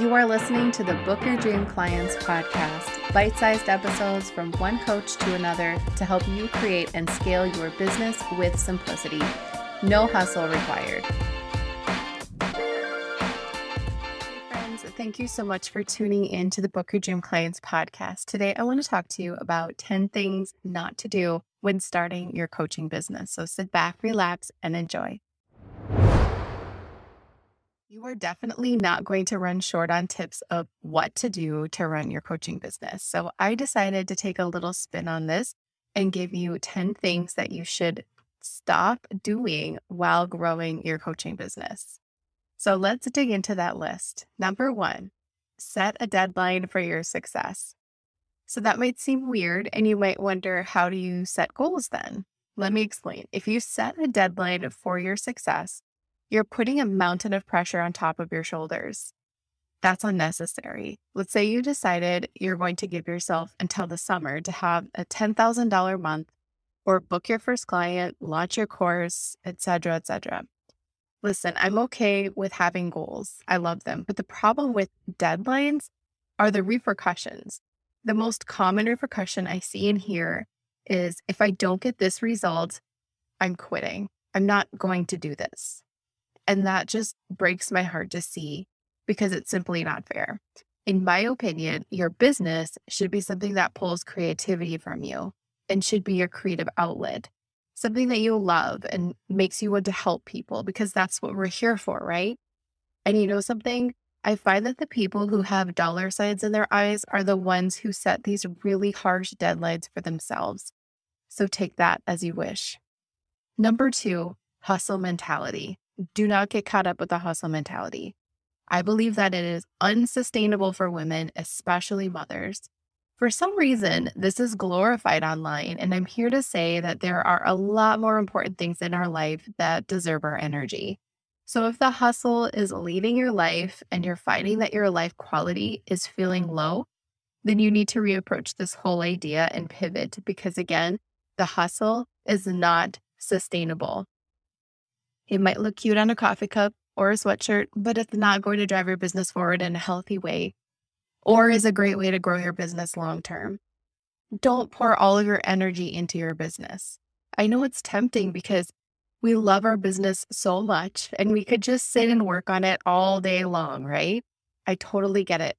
You are listening to the Book Your Dream Clients podcast, bite sized episodes from one coach to another to help you create and scale your business with simplicity. No hustle required. Friends, thank you so much for tuning in to the Book Your Dream Clients podcast. Today, I want to talk to you about 10 things not to do when starting your coaching business. So sit back, relax, and enjoy. You are definitely not going to run short on tips of what to do to run your coaching business. So I decided to take a little spin on this and give you 10 things that you should stop doing while growing your coaching business. So let's dig into that list. Number one, set a deadline for your success. So that might seem weird, and you might wonder how do you set goals then? Let me explain. If you set a deadline for your success, you're putting a mountain of pressure on top of your shoulders. That's unnecessary. Let's say you decided you're going to give yourself until the summer to have a $10,000 month or book your first client, launch your course, etc., etc. Listen, I'm okay with having goals. I love them. But the problem with deadlines are the repercussions. The most common repercussion I see in here is if I don't get this result, I'm quitting. I'm not going to do this. And that just breaks my heart to see because it's simply not fair. In my opinion, your business should be something that pulls creativity from you and should be your creative outlet, something that you love and makes you want to help people because that's what we're here for, right? And you know something? I find that the people who have dollar signs in their eyes are the ones who set these really harsh deadlines for themselves. So take that as you wish. Number two, hustle mentality do not get caught up with the hustle mentality. I believe that it is unsustainable for women, especially mothers. For some reason, this is glorified online, and I'm here to say that there are a lot more important things in our life that deserve our energy. So, if the hustle is leading your life and you're finding that your life quality is feeling low, then you need to reapproach this whole idea and pivot because, again, the hustle is not sustainable. It might look cute on a coffee cup or a sweatshirt, but it's not going to drive your business forward in a healthy way or is a great way to grow your business long term. Don't pour all of your energy into your business. I know it's tempting because we love our business so much and we could just sit and work on it all day long, right? I totally get it.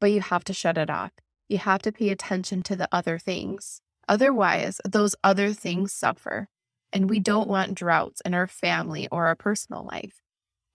But you have to shut it off. You have to pay attention to the other things. Otherwise, those other things suffer and we don't want droughts in our family or our personal life.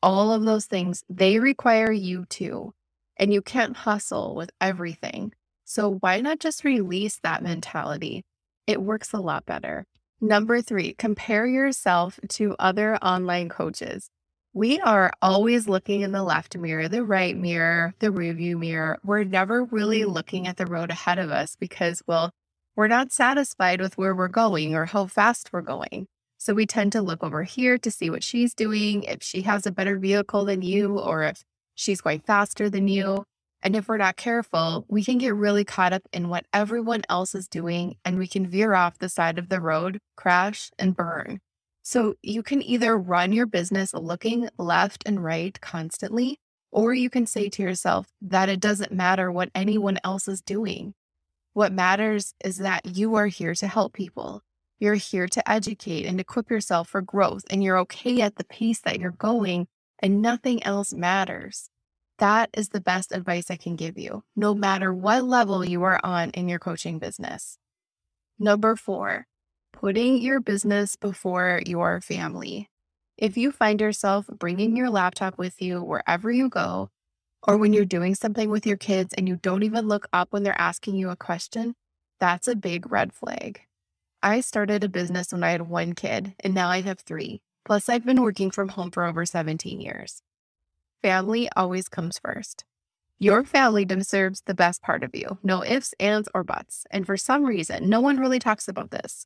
All of those things, they require you to. And you can't hustle with everything. So why not just release that mentality? It works a lot better. Number three, compare yourself to other online coaches. We are always looking in the left mirror, the right mirror, the review mirror. We're never really looking at the road ahead of us because, well, we're not satisfied with where we're going or how fast we're going. So we tend to look over here to see what she's doing, if she has a better vehicle than you, or if she's going faster than you. And if we're not careful, we can get really caught up in what everyone else is doing and we can veer off the side of the road, crash, and burn. So you can either run your business looking left and right constantly, or you can say to yourself that it doesn't matter what anyone else is doing. What matters is that you are here to help people. You're here to educate and equip yourself for growth, and you're okay at the pace that you're going, and nothing else matters. That is the best advice I can give you, no matter what level you are on in your coaching business. Number four, putting your business before your family. If you find yourself bringing your laptop with you wherever you go, or when you're mm-hmm. doing something with your kids and you don't even look up when they're asking you a question, that's a big red flag. I started a business when I had one kid, and now I have three. Plus, I've been working from home for over 17 years. Family always comes first. Your family deserves the best part of you, no ifs, ands, or buts. And for some reason, no one really talks about this.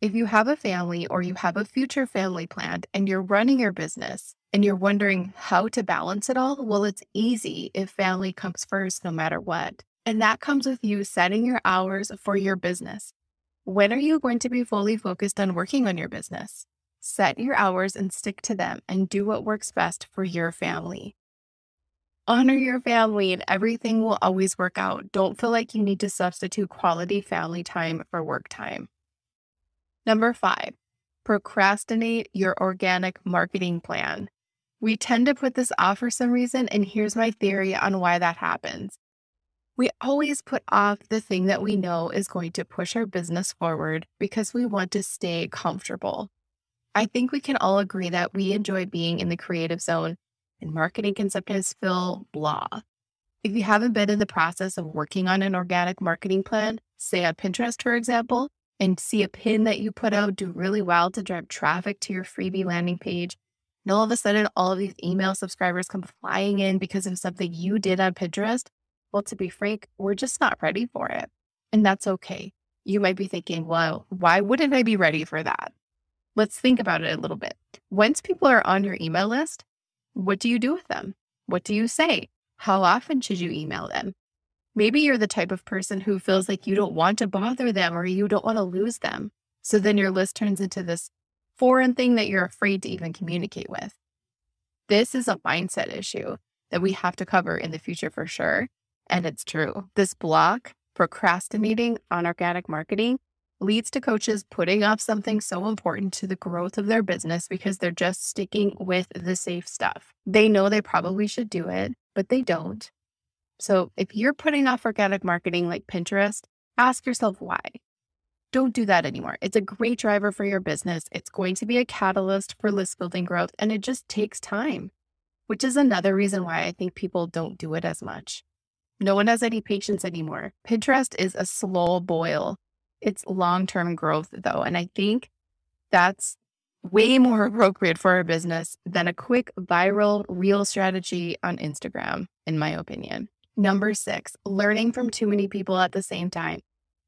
If you have a family or you have a future family planned and you're running your business and you're wondering how to balance it all, well, it's easy if family comes first no matter what. And that comes with you setting your hours for your business. When are you going to be fully focused on working on your business? Set your hours and stick to them and do what works best for your family. Honor your family and everything will always work out. Don't feel like you need to substitute quality family time for work time. Number five, procrastinate your organic marketing plan. We tend to put this off for some reason, and here's my theory on why that happens. We always put off the thing that we know is going to push our business forward because we want to stay comfortable. I think we can all agree that we enjoy being in the creative zone, and marketing can sometimes feel blah. If you haven't been in the process of working on an organic marketing plan, say on Pinterest, for example, and see a pin that you put out do really well to drive traffic to your freebie landing page, and all of a sudden all of these email subscribers come flying in because of something you did on Pinterest, well, to be frank, we're just not ready for it. And that's okay. You might be thinking, well, why wouldn't I be ready for that? Let's think about it a little bit. Once people are on your email list, what do you do with them? What do you say? How often should you email them? Maybe you're the type of person who feels like you don't want to bother them or you don't want to lose them. So then your list turns into this foreign thing that you're afraid to even communicate with. This is a mindset issue that we have to cover in the future for sure. And it's true. This block, procrastinating on organic marketing, leads to coaches putting off something so important to the growth of their business because they're just sticking with the safe stuff. They know they probably should do it, but they don't. So if you're putting off organic marketing like Pinterest, ask yourself why. Don't do that anymore. It's a great driver for your business. It's going to be a catalyst for list building growth, and it just takes time, which is another reason why I think people don't do it as much. No one has any patience anymore. Pinterest is a slow boil. It's long term growth, though. And I think that's way more appropriate for a business than a quick viral reel strategy on Instagram, in my opinion. Number six, learning from too many people at the same time.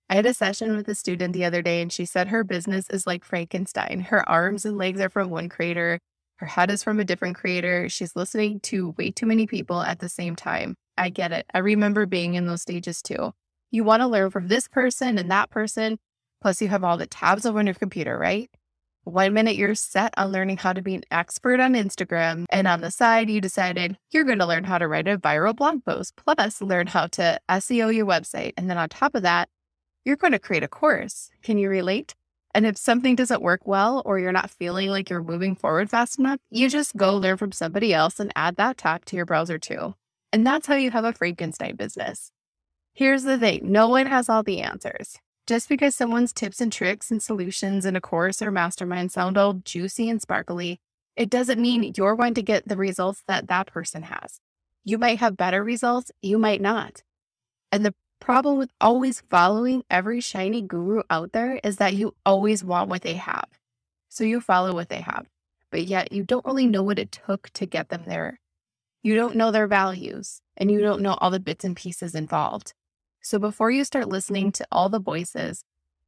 I had a session with a student the other day, and she said her business is like Frankenstein. Her arms and legs are from one creator, her head is from a different creator. She's listening to way too many people at the same time. I get it. I remember being in those stages too. You want to learn from this person and that person, plus you have all the tabs open on your computer, right? One minute you're set on learning how to be an expert on Instagram, and on the side, you decided you're going to learn how to write a viral blog post, plus learn how to SEO your website. And then on top of that, you're going to create a course. Can you relate? And if something doesn't work well or you're not feeling like you're moving forward fast enough, you just go learn from somebody else and add that tab to your browser too. And that's how you have a Frankenstein business. Here's the thing no one has all the answers. Just because someone's tips and tricks and solutions in a course or mastermind sound all juicy and sparkly, it doesn't mean you're going to get the results that that person has. You might have better results, you might not. And the problem with always following every shiny guru out there is that you always want what they have. So you follow what they have, but yet you don't really know what it took to get them there. You don't know their values and you don't know all the bits and pieces involved. So before you start listening to all the voices,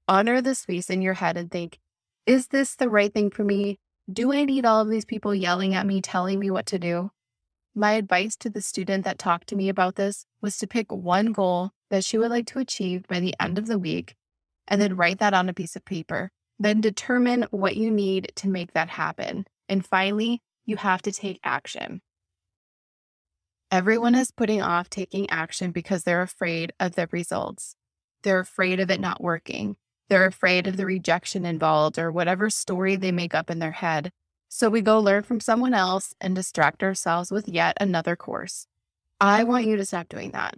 honor the space in your head and think, is this the right thing for me? Do I need all of these people yelling at me, telling me what to do? My advice to the student that talked to me about this was to pick one goal that she would like to achieve by the end of the week and then write that on a piece of paper. Then determine what you need to make that happen. And finally, you have to take action. Everyone is putting off taking action because they're afraid of the results. They're afraid of it not working. They're afraid of the rejection involved or whatever story they make up in their head. So we go learn from someone else and distract ourselves with yet another course. I want you to stop doing that.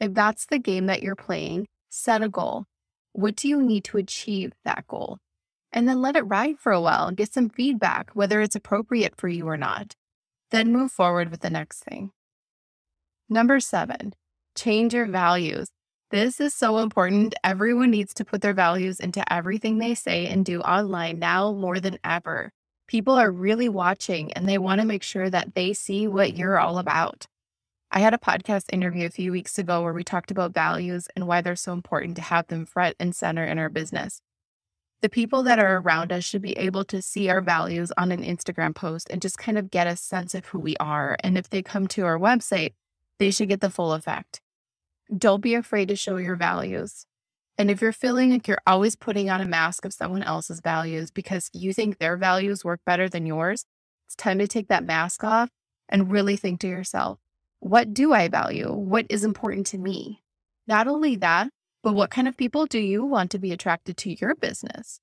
If that's the game that you're playing, set a goal. What do you need to achieve that goal? And then let it ride for a while and get some feedback, whether it's appropriate for you or not. Then move forward with the next thing. Number seven, change your values. This is so important. Everyone needs to put their values into everything they say and do online now more than ever. People are really watching and they want to make sure that they see what you're all about. I had a podcast interview a few weeks ago where we talked about values and why they're so important to have them front and center in our business. The people that are around us should be able to see our values on an Instagram post and just kind of get a sense of who we are. And if they come to our website, they should get the full effect. Don't be afraid to show your values. And if you're feeling like you're always putting on a mask of someone else's values because you think their values work better than yours, it's time to take that mask off and really think to yourself What do I value? What is important to me? Not only that, but what kind of people do you want to be attracted to your business?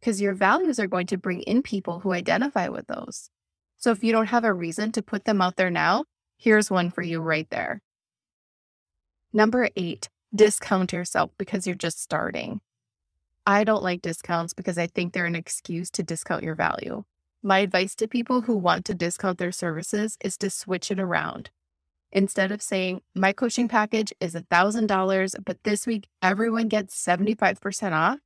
Because your values are going to bring in people who identify with those. So if you don't have a reason to put them out there now, here's one for you right there. Number eight, discount yourself because you're just starting. I don't like discounts because I think they're an excuse to discount your value. My advice to people who want to discount their services is to switch it around. Instead of saying, my coaching package is $1,000, but this week everyone gets 75% off,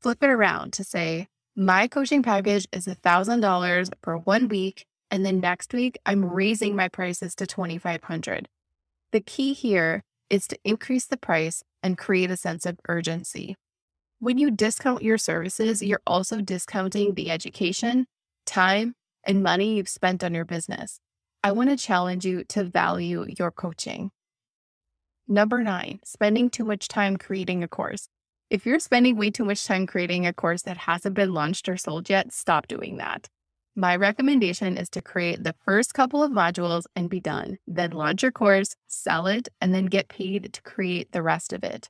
flip it around to say, my coaching package is $1,000 for one week. And then next week, I'm raising my prices to 2500 The key here is to increase the price and create a sense of urgency. When you discount your services, you're also discounting the education, time, and money you've spent on your business. I want to challenge you to value your coaching. Number nine, spending too much time creating a course. If you're spending way too much time creating a course that hasn't been launched or sold yet, stop doing that. My recommendation is to create the first couple of modules and be done. Then launch your course, sell it, and then get paid to create the rest of it.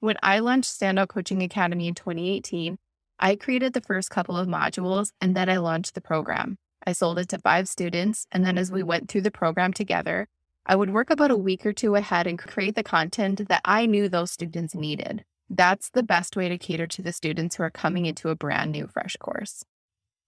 When I launched Standout Coaching Academy in 2018, I created the first couple of modules and then I launched the program. I sold it to five students. And then as we went through the program together, I would work about a week or two ahead and create the content that I knew those students needed. That's the best way to cater to the students who are coming into a brand new fresh course.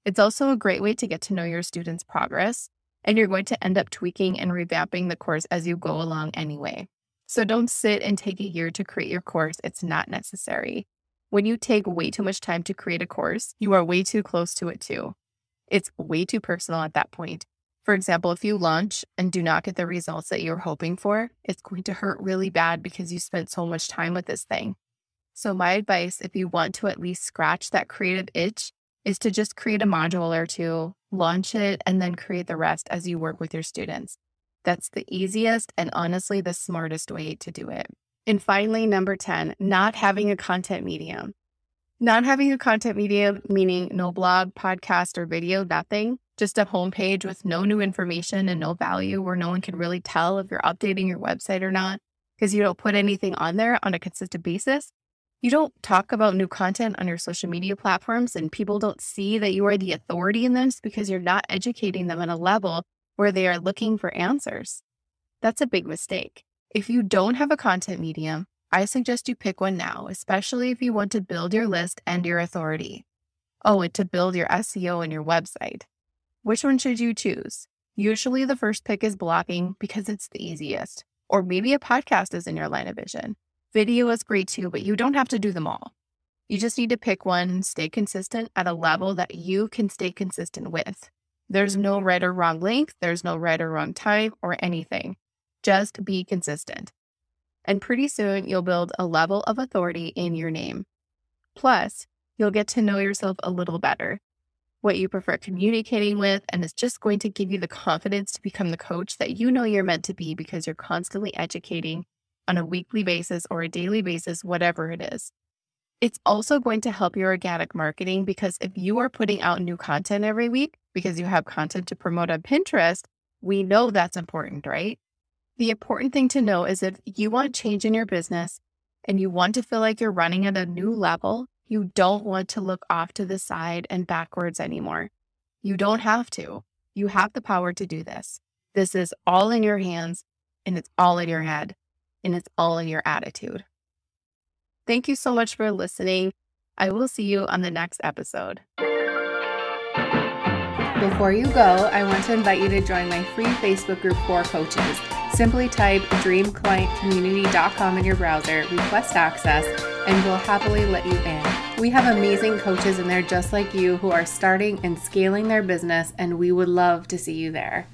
It's also a great way to get to know your students' progress, and you're going to end up tweaking and revamping the course as you go along anyway. So don't sit and take a year to create your course. It's not necessary. When you take way too much time to create a course, you are way too close to it too. It's way too personal at that point. For example, if you launch and do not get the results that you're hoping for, it's going to hurt really bad because you spent so much time with this thing. So, my advice, if you want to at least scratch that creative itch, is to just create a module or two, launch it, and then create the rest as you work with your students. That's the easiest and honestly the smartest way to do it. And finally, number 10, not having a content medium. Not having a content medium, meaning no blog, podcast, or video, nothing, just a homepage with no new information and no value where no one can really tell if you're updating your website or not because you don't put anything on there on a consistent basis. You don't talk about new content on your social media platforms, and people don't see that you are the authority in this because you're not educating them at a level where they are looking for answers. That's a big mistake. If you don't have a content medium, I suggest you pick one now, especially if you want to build your list and your authority. Oh, and to build your SEO and your website. Which one should you choose? Usually the first pick is blogging because it's the easiest, or maybe a podcast is in your line of vision. Video is great too, but you don't have to do them all. You just need to pick one stay consistent at a level that you can stay consistent with. There's no right or wrong length, there's no right or wrong time or anything. Just be consistent. And pretty soon you'll build a level of authority in your name. Plus, you'll get to know yourself a little better, what you prefer communicating with, and it's just going to give you the confidence to become the coach that you know you're meant to be because you're constantly educating on a weekly basis or a daily basis, whatever it is. It's also going to help your organic marketing because if you are putting out new content every week because you have content to promote on Pinterest, we know that's important, right? The important thing to know is if you want change in your business and you want to feel like you're running at a new level, you don't want to look off to the side and backwards anymore. You don't have to. You have the power to do this. This is all in your hands and it's all in your head and it's all in your attitude. Thank you so much for listening. I will see you on the next episode. Before you go, I want to invite you to join my free Facebook group for coaches. Simply type dreamclientcommunity.com in your browser, request access, and we'll happily let you in. We have amazing coaches in there just like you who are starting and scaling their business, and we would love to see you there.